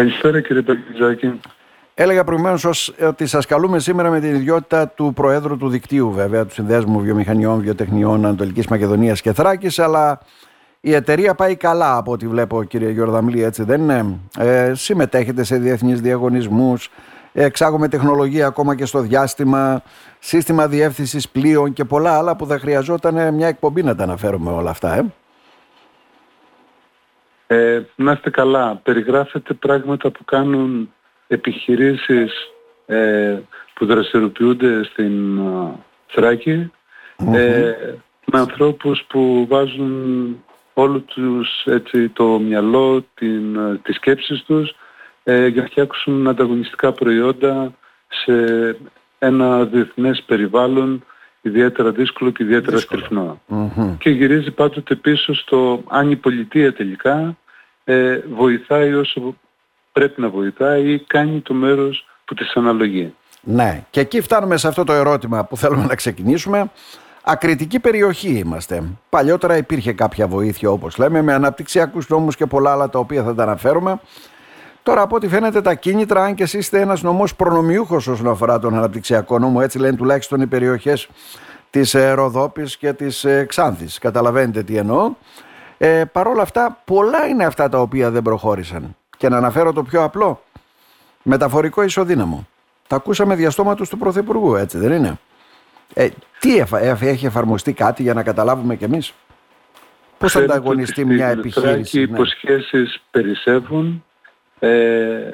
Καλησπέρα κύριε Παγκυζάκη. Έλεγα προηγουμένως ότι σας καλούμε σήμερα με την ιδιότητα του Προέδρου του Δικτύου, βέβαια, του Συνδέσμου Βιομηχανιών Βιοτεχνιών Ανατολικής Μακεδονίας και Θράκης, αλλά η εταιρεία πάει καλά από ό,τι βλέπω, κύριε Γιορδαμλή, έτσι δεν είναι; Ε, συμμετέχετε σε διεθνείς διαγωνισμούς, εξάγουμε τεχνολογία ακόμα και στο διάστημα, σύστημα διεύθυνσης πλοίων και πολλά άλλα που θα χρειαζόταν μια εκπομπή να τα αναφέρουμε όλα αυτά. Ε. Ε, να είστε καλά. Περιγράφετε πράγματα που κάνουν επιχειρήσεις ε, που δραστηριοποιούνται στην uh, θρακη ε, με ανθρώπους που βάζουν όλο τους έτσι, το μυαλό, την, τις σκέψεις τους ε, για να φτιάξουν ανταγωνιστικά προϊόντα σε ένα διεθνές περιβάλλον ιδιαίτερα δύσκολο και ιδιαίτερα Και γυρίζει πάντοτε πίσω στο αν η πολιτεία τελικά ε, βοηθάει όσο πρέπει να βοηθάει ή κάνει το μέρος που της αναλογεί. Ναι, και εκεί φτάνουμε σε αυτό το ερώτημα που θέλουμε να ξεκινήσουμε. Ακριτική περιοχή είμαστε. Παλιότερα υπήρχε κάποια βοήθεια όπως λέμε με αναπτυξιακούς νόμους και πολλά άλλα τα οποία θα τα αναφέρουμε. Τώρα από ό,τι φαίνεται τα κίνητρα, αν και εσείς είστε ένας νομός προνομιούχος όσον αφορά τον αναπτυξιακό νόμο, έτσι λένε τουλάχιστον οι περιοχές της ε, Ροδόπης και της ε, Ξάνθης. Καταλαβαίνετε τι εννοώ. Ε, Παρ' όλα αυτά, πολλά είναι αυτά τα οποία δεν προχώρησαν. Και να αναφέρω το πιο απλό. Μεταφορικό ισοδύναμο. Τα ακούσαμε διαστόματος τους Πρωθυπουργού, έτσι δεν είναι; Ε, τι έχει εφαρμοστεί κάτι για να καταλάβουμε κι εμείς; Πώς θα ανταγωνιστεί μια επιχείρηση. Οι ναι. υποσχέσεις περισσεύουν. Ε,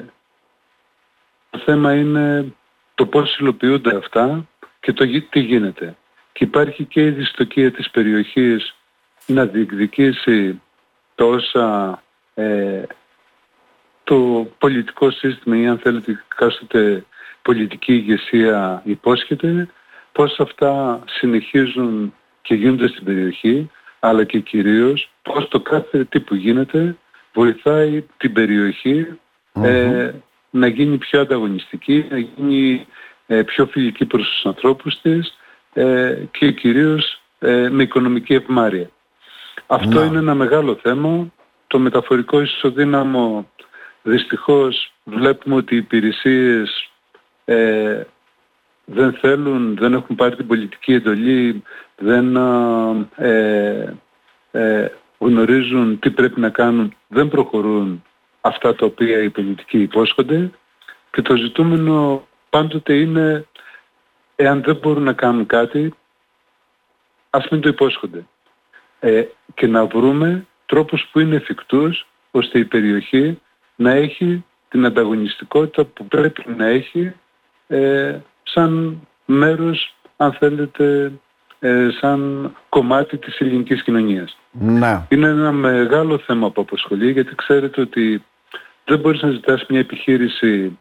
το θέμα είναι το πώς υλοποιούνται αυτά και το τι γίνεται. Και υπάρχει και η δυστοκία της περιοχής να διεκδικήσει τόσα ε, το πολιτικό σύστημα ή αν θέλετε κάστοτε πολιτική ηγεσία υπόσχεται, πώς αυτά συνεχίζουν και γίνονται στην περιοχή, αλλά και κυρίως πώς το κάθε τι που γίνεται βοηθάει την περιοχη ε, να γίνει πιο ανταγωνιστική, να γίνει ε, πιο φιλική προς τους ανθρώπους της ε, και κυρίως με οικονομική ευμάρεια. Αυτό είναι ένα μεγάλο θέμα. Το μεταφορικό ισοδύναμο δυστυχώς βλέπουμε ότι οι υπηρεσίες ε, δεν θέλουν, δεν έχουν πάρει την πολιτική εντολή, δεν ε, ε, γνωρίζουν τι πρέπει να κάνουν, δεν προχωρούν αυτά τα οποία οι πολιτικοί υπόσχονται και το ζητούμενο πάντοτε είναι εάν δεν μπορούν να κάνουν κάτι ας μην το υπόσχονται. Ε, και να βρούμε τρόπους που είναι εφικτούς ώστε η περιοχή να έχει την ανταγωνιστικότητα που πρέπει να έχει ε, σαν μέρος, αν θέλετε, ε, σαν κομμάτι της ελληνικής κοινωνίας. Να. Είναι ένα μεγάλο θέμα που αποσχολεί γιατί ξέρετε ότι δεν μπορείς να ζητάς μια επιχείρηση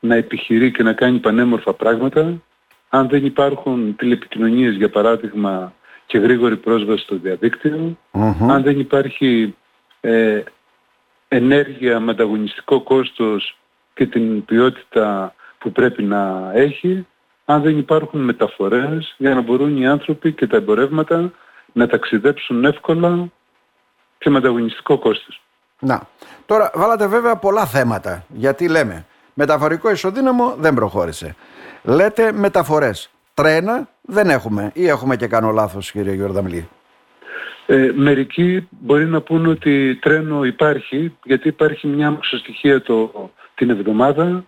να επιχειρεί και να κάνει πανέμορφα πράγματα αν δεν υπάρχουν τηλεπικοινωνίες για παράδειγμα και γρήγορη πρόσβαση στο διαδικτυο αν δεν υπάρχει ε, ενέργεια με ανταγωνιστικό κόστος και την ποιότητα που πρέπει να έχει, αν δεν υπάρχουν μεταφορές για να μπορούν οι άνθρωποι και τα εμπορεύματα να ταξιδέψουν εύκολα και με ανταγωνιστικό κόστος. Να. Τώρα βάλατε βέβαια πολλά θέματα. Γιατί λέμε μεταφορικό ισοδύναμο δεν προχώρησε. Λέτε μεταφορές. Τρένα δεν έχουμε ή έχουμε και κάνω λάθος κύριε Γιορδαμλή. Ε, μερικοί μπορεί να πούν ότι τρένο υπάρχει γιατί υπάρχει μια μισοστοιχεία το, την εβδομάδα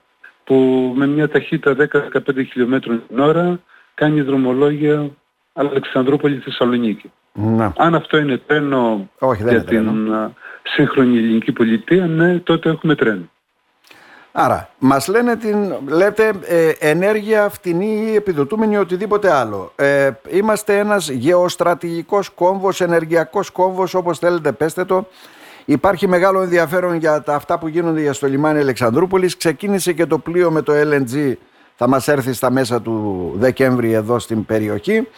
που με μια ταχύτητα 10-15 χιλιόμετρων την ώρα κάνει δρομολόγια Αλεξανδρούπολη Θεσσαλονίκη. Να. Αν αυτό είναι τρένο για την σύγχρονη ελληνική πολιτεία, ναι, τότε έχουμε τρένο. Άρα, μας λένε την, λέτε ε, ενέργεια φτηνή ή επιδοτούμενη οτιδήποτε άλλο. Ε, είμαστε ένας γεωστρατηγικός κόμβος, ενεργειακός κόμβος, όπως θέλετε πέστε το. Υπάρχει μεγάλο ενδιαφέρον για τα αυτά που γίνονται για στο λιμάνι Αλεξανδρούπολης. Ξεκίνησε και το πλοίο με το LNG, θα μας έρθει στα μέσα του Δεκέμβρη εδώ στην περιοχή.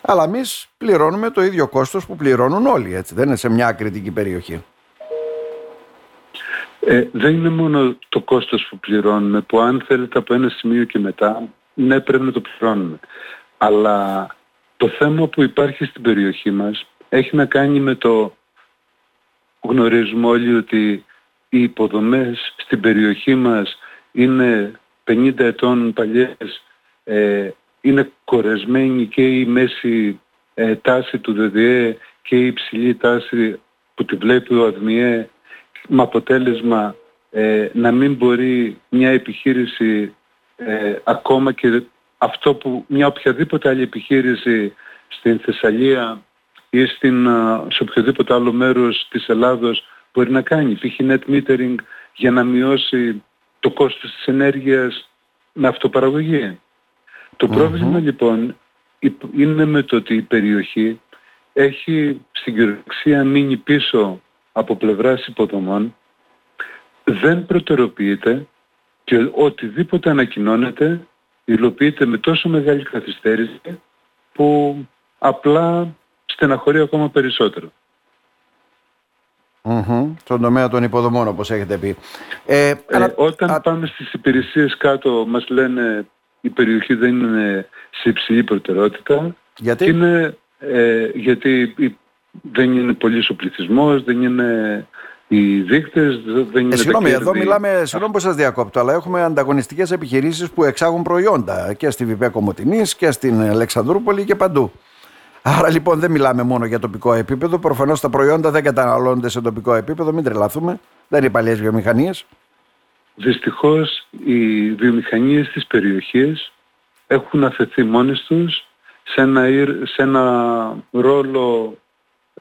Αλλά εμείς πληρώνουμε το ίδιο κόστος που πληρώνουν όλοι, έτσι, δεν είναι σε μια ακριτική περιοχή. Ε, δεν είναι μόνο το κόστος που πληρώνουμε, που αν θέλετε από ένα σημείο και μετά, ναι πρέπει να το πληρώνουμε. Αλλά το θέμα που υπάρχει στην περιοχή μας έχει να κάνει με το γνωρίζουμε όλοι ότι οι υποδομές στην περιοχή μας είναι 50 ετών παλιές, ε, είναι κορεσμένη και η μέση ε, τάση του ΔΔΕ και η υψηλή τάση που τη βλέπει ο ΑΔΜΙΕ με αποτέλεσμα ε, να μην μπορεί μια επιχείρηση ακόμα και αυτό που μια οποιαδήποτε άλλη επιχείρηση στην Θεσσαλία ή στην, σε οποιοδήποτε άλλο μέρος της Ελλάδος μπορεί να κάνει. Π.χ. net metering για να μειώσει το κόστος της ενέργειας με αυτοπαραγωγή. Το πρόβλημα λοιπόν είναι με το ότι η περιοχή έχει στην κυριολεξία μείνει πίσω από πλευράς υποδομών, δεν προτεραιοποιείται και οτιδήποτε ανακοινώνεται υλοποιείται με τόσο μεγάλη καθυστέρηση που απλά στεναχωρεί ακόμα περισσότερο. Mm-hmm. Στον τομέα των υποδομών όπως έχετε πει. Ε, ε, όταν πάμε στις υπηρεσίες κάτω μας λένε η περιοχή δεν είναι σε υψηλή προτεραιότητα. Γιατί; Είναι, ε, γιατί δεν είναι πολύς ο πληθυσμός, δεν είναι οι δείκτες, δεν είναι ε, Συγγνώμη, εδώ μιλάμε, συγγνώμη που σας διακόπτω, αλλά έχουμε ανταγωνιστικές επιχειρήσεις που εξάγουν προϊόντα και στη Βιπέ Κομωτινής και στην Αλεξανδρούπολη και παντού. Άρα λοιπόν δεν μιλάμε μόνο για τοπικό επίπεδο. Προφανώς τα προϊόντα δεν καταναλώνονται σε τοπικό επίπεδο, μην τρελαθούμε. Δεν είναι παλιές βιομηχανίες. Δυστυχώς οι βιομηχανίες της περιοχής έχουν αφαιθεί μόνες τους σε ένα, σε ένα ρόλο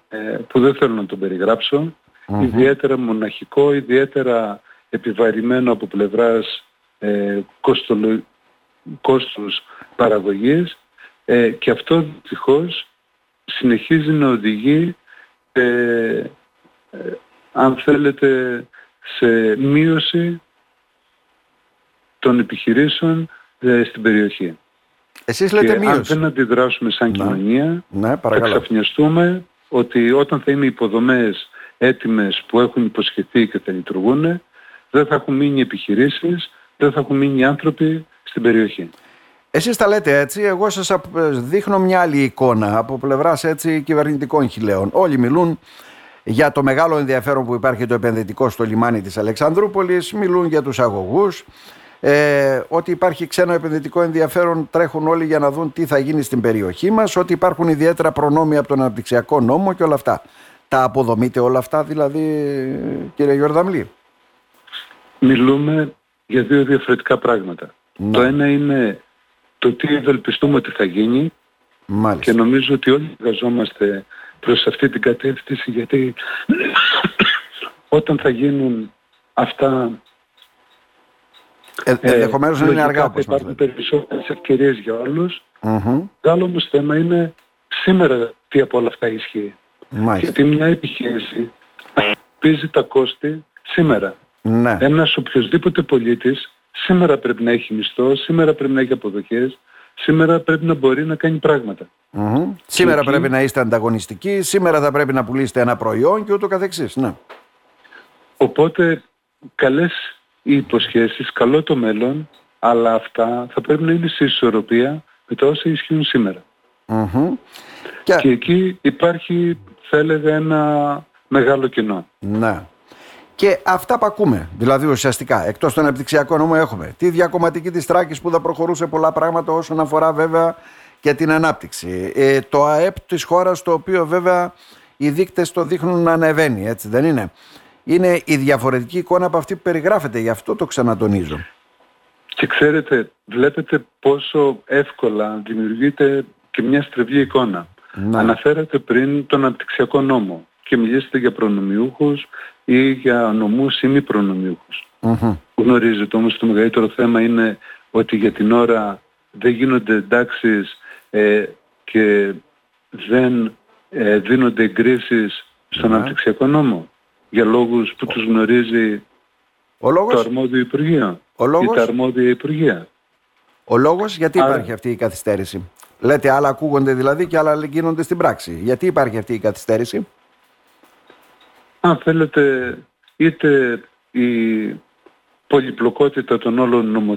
ε, που δεν θέλω να τον περιγραψω ιδιαίτερα μοναχικό, ιδιαίτερα επιβαρημένο από πλευράς ε, κόστους παραγωγής ε, και αυτό δυστυχώς συνεχίζει να οδηγεί ε, αν θέλετε σε μείωση των επιχειρήσεων ε, στην περιοχή. Εσείς λέτε και μείωση. αν δεν αντιδράσουμε σαν ναι. κοινωνία ναι, θα ξαφνιαστούμε ότι όταν θα είναι υποδομές έτοιμες που έχουν υποσχεθεί και θα λειτουργούν δεν θα έχουν μείνει επιχειρήσεις, δεν θα έχουν μείνει άνθρωποι στην περιοχή. Εσείς τα λέτε έτσι, εγώ σας δείχνω μια άλλη εικόνα από πλευράς έτσι κυβερνητικών χιλέων. Όλοι μιλούν για το μεγάλο ενδιαφέρον που υπάρχει το επενδυτικό στο λιμάνι της Αλεξανδρούπολης, μιλούν για τους αγωγούς, ε, ότι υπάρχει ξένο επενδυτικό ενδιαφέρον τρέχουν όλοι για να δουν τι θα γίνει στην περιοχή μας, ότι υπάρχουν ιδιαίτερα προνόμια από τον αναπτυξιακό νόμο και όλα αυτά. Τα αποδομείτε όλα αυτά δηλαδή κύριε Γιορδαμλή. Μιλούμε για δύο διαφορετικά πράγματα. Ναι. Το ένα είναι το τι ευελπιστούμε ότι θα γίνει Μάλιστα. και νομίζω ότι όλοι εργαζόμαστε προς αυτή την κατεύθυνση γιατί όταν θα γίνουν αυτά ε, ε, ενδεχομένως είναι αργά όπως υπάρχουν περισσότερες ευκαιρίες για όλους mm-hmm. το άλλο όμως θέμα είναι σήμερα τι από όλα αυτά ισχύει Μάλιστα. γιατί μια επιχείρηση πίζει τα κόστη σήμερα ναι. ένας οποιοδήποτε πολίτης σήμερα πρέπει να έχει μισθό, σήμερα πρέπει να έχει αποδοχές, σήμερα πρέπει να μπορεί να κάνει Σήμερα πρέπει να είστε ανταγωνιστικοί, σήμερα θα πρέπει να πουλήσετε ένα προϊόν και ούτω καθεξής. Ναι. Οπότε καλές οι υποσχέσεις, καλό το μέλλον, αλλά αυτά θα πρέπει να είναι σε ισορροπία με τα όσα ισχύουν σήμερα. Και... και εκεί υπάρχει, θα έλεγα, ένα μεγάλο κοινό. Ναι. Και αυτά που ακούμε, δηλαδή ουσιαστικά, εκτός των αναπτυξιακών νόμων έχουμε τη διακομματική της Τράκης που θα προχωρούσε πολλά πράγματα όσον αφορά βέβαια και την ανάπτυξη. Ε, το ΑΕΠ της χώρας το οποίο βέβαια οι δείκτες το δείχνουν να ανεβαίνει, έτσι δεν είναι; Είναι η διαφορετική εικόνα από αυτή που περιγράφεται, γι' αυτό το ξανατονίζω. Και ξέρετε, βλέπετε πόσο εύκολα δημιουργείται και μια στρεβλή εικόνα. Να. Αναφέρατε πριν τον αναπτυξιακό νόμο και μιλήσετε για προνομιούχους ή για νομούς ή μη προνομιούχους. Mm-hmm. Γνωρίζετε όμως το μεγαλύτερο θέμα είναι ότι για την ώρα δεν γίνονται εντάξεις ε, και δεν ε, δίνονται εγκρίσεις στον mm αναπτυξιακό νόμο για λόγους που τους γνωρίζει Ο λόγος... το αρμόδιο Υπουργείο Ο λόγος... ή τα αρμόδια Υπουργεία. Ο λόγος; Γιατί υπάρχει αυτή η καθυστέρηση; Λέτε άλλα ακούγονται δηλαδή και άλλα γίνονται στην πράξη. Γιατί υπάρχει αυτή η καθυστέρηση; Αν θέλετε είτε η πολυπλοκότητα των όλων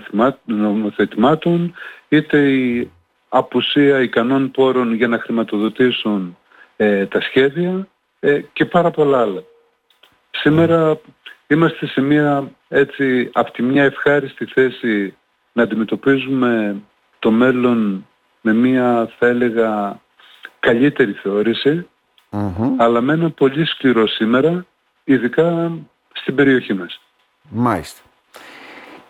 νομοθετημάτων είτε η απουσία ικανών πόρων για να χρηματοδοτήσουν ε, τα σχέδια ε, και πάρα πολλά άλλα. Σήμερα είμαστε σε μια έτσι από τη μια ευχάριστη θέση να αντιμετωπίζουμε το μέλλον με μια θα έλεγα καλύτερη αλλά με ένα πολύ σκληρό σήμερα ειδικά στην περιοχή μας. Μάλιστα.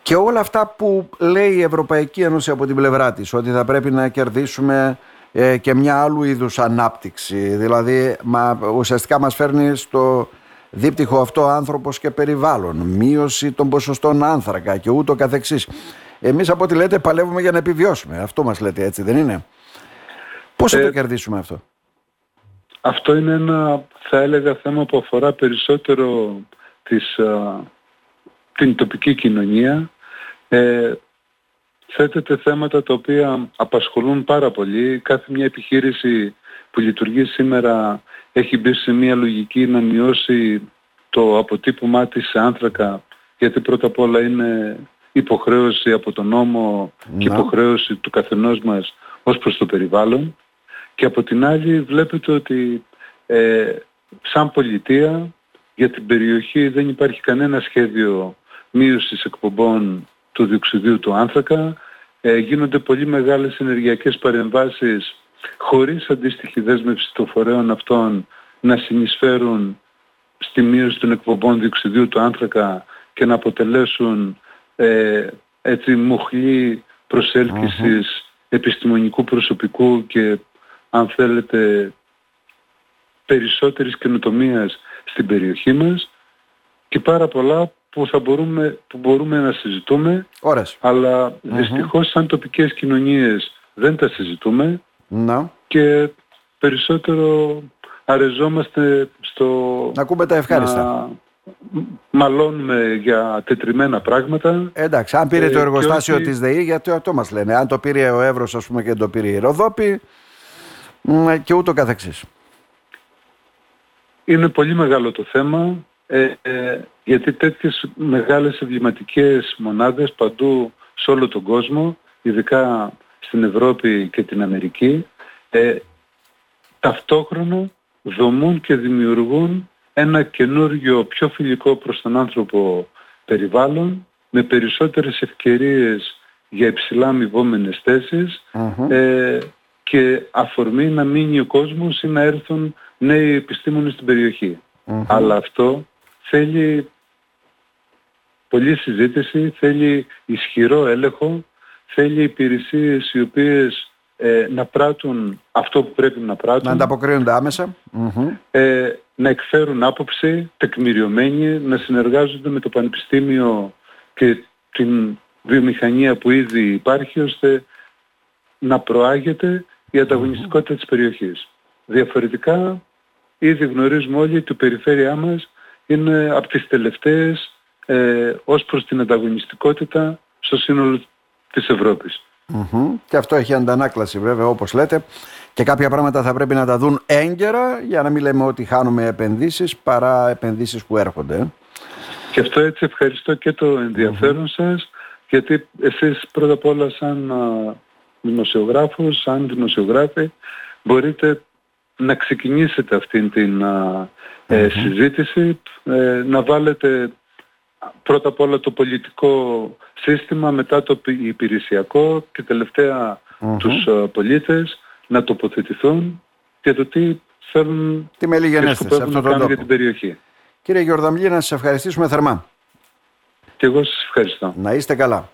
Και όλα αυτά που λέει η Ευρωπαϊκή Ένωση από την πλευρά της, ότι θα πρέπει να κερδίσουμε ε, και μια άλλου είδους ανάπτυξη, δηλαδή μα, ουσιαστικά μας φέρνει στο δίπτυχο αυτό άνθρωπος και περιβάλλον, μείωση των ποσοστών άνθρακα και ούτω καθεξής. Εμείς από ό,τι λέτε παλεύουμε για να επιβιώσουμε, αυτό μας λέτε έτσι δεν είναι; Πώς θα το ε, κερδίσουμε αυτό; Αυτό είναι ένα θα έλεγα θέμα που αφορά περισσότερο της, την τοπική κοινωνία. Ε, θέτεται θέματα τα οποία απασχολούν πάρα πολύ. Κάθε μια επιχείρηση που λειτουργεί σήμερα έχει μπει σε μια λογική να μειώσει το αποτύπωμά της σε άνθρακα γιατί πρώτα απ' όλα είναι υποχρέωση από τον νόμο και υποχρέωση του καθενός μας ως προς το περιβάλλον και από την άλλη βλέπετε ότι ε, σαν πολιτεία για την περιοχή δεν υπάρχει κανένα σχέδιο μείωσης εκπομπών του διοξιδίου του άνθρακα. Ε, γίνονται πολύ μεγάλες ενεργειακές παρεμβάσεις χωρίς αντίστοιχη δέσμευση των φορέων αυτών να συνεισφέρουν στη μείωση των εκπομπών διοξιδίου του άνθρακα και να αποτελέσουν ε, έτσι μοχλή επιστημονικού προσωπικού και αν θέλετε περισσότερης καινοτομίας στην περιοχή μας και πάρα πολλά που, θα μπορούμε, που μπορούμε να συζητούμε Ώρες. αλλά δυστυχώς σαν τοπικές κοινωνίες δεν τα συζητούμε. Να. και περισσότερο αρεζόμαστε στο να ακούμε τα ευχάριστα. να μαλώνουμε για τετριμένα πράγματα. Εντάξει αν πήρε το ε, εργοστάσιο όχι... της ΔΕΗ γιατί αυτό μας λένε. Αν το πήρε ο Εύρος ας πούμε και το πήρε η Ροδόπη και ούτω καθεξής. Είναι πολύ μεγάλο το θέμα ε, ε, γιατί τέτοιες μεγάλες εμβληματικές μονάδες παντού σε όλο τον κόσμο, ειδικά στην Ευρώπη και την Αμερική, ε, ταυτόχρονα δομούν και δημιουργούν ένα καινούργιο πιο φιλικό προς τον άνθρωπο περιβάλλον με περισσότερες ευκαιρίες για υψηλά αμοιβόμενες ε, και αφορμή να μείνει ο κόσμος ή να έρθουν νέοι επιστήμονες στην περιοχη Αλλά αυτό θέλει πολλή συζήτηση, θέλει ισχυρό έλεγχο, θέλει υπηρεσίες οι οποίες ε, να πράττουν αυτό που πρέπει να πράττουν. Να ανταποκρίνονται Ε, να εκφέρουν άποψη τεκμηριωμένη, να συνεργάζονται με το Πανεπιστήμιο και την βιομηχανία που ήδη υπάρχει ώστε να προάγεται η ανταγωνιστικότητα της περιοχής. Διαφορετικά ήδη γνωρίζουμε όλοι ότι η περιφέρειά μας είναι από τις τελευταίες ε, ως προς την ανταγωνιστικότητα στο σύνολο της ευρωπης Και αυτό έχει αντανάκλαση βέβαια όπως λέτε και κάποια πράγματα θα πρέπει να τα δουν έγκαιρα για να μην λέμε ότι χάνουμε επενδύσεις παρά επενδύσεις που έρχονται. Και αυτό έτσι ευχαριστώ και το ενδιαφέρον σας γιατί εσείς πρώτα απ' όλα σαν δημοσιογράφος, σαν δημοσιογράφοι μπορείτε να ξεκινήσετε αυτήν την ε, συζήτηση, ε, να βάλετε πρώτα απ' όλα το πολιτικό σύστημα, μετά το υπηρεσιακό και τελευταία τους πολίτες να τοποθετηθούν για το τι θέλουν τι και σκοπεύουν να κάνουν για την περιοχή. Κύριε Γιορδαμλή, να σας ευχαριστήσουμε θερμά. Και εγώ σας ευχαριστώ. Να είστε καλά.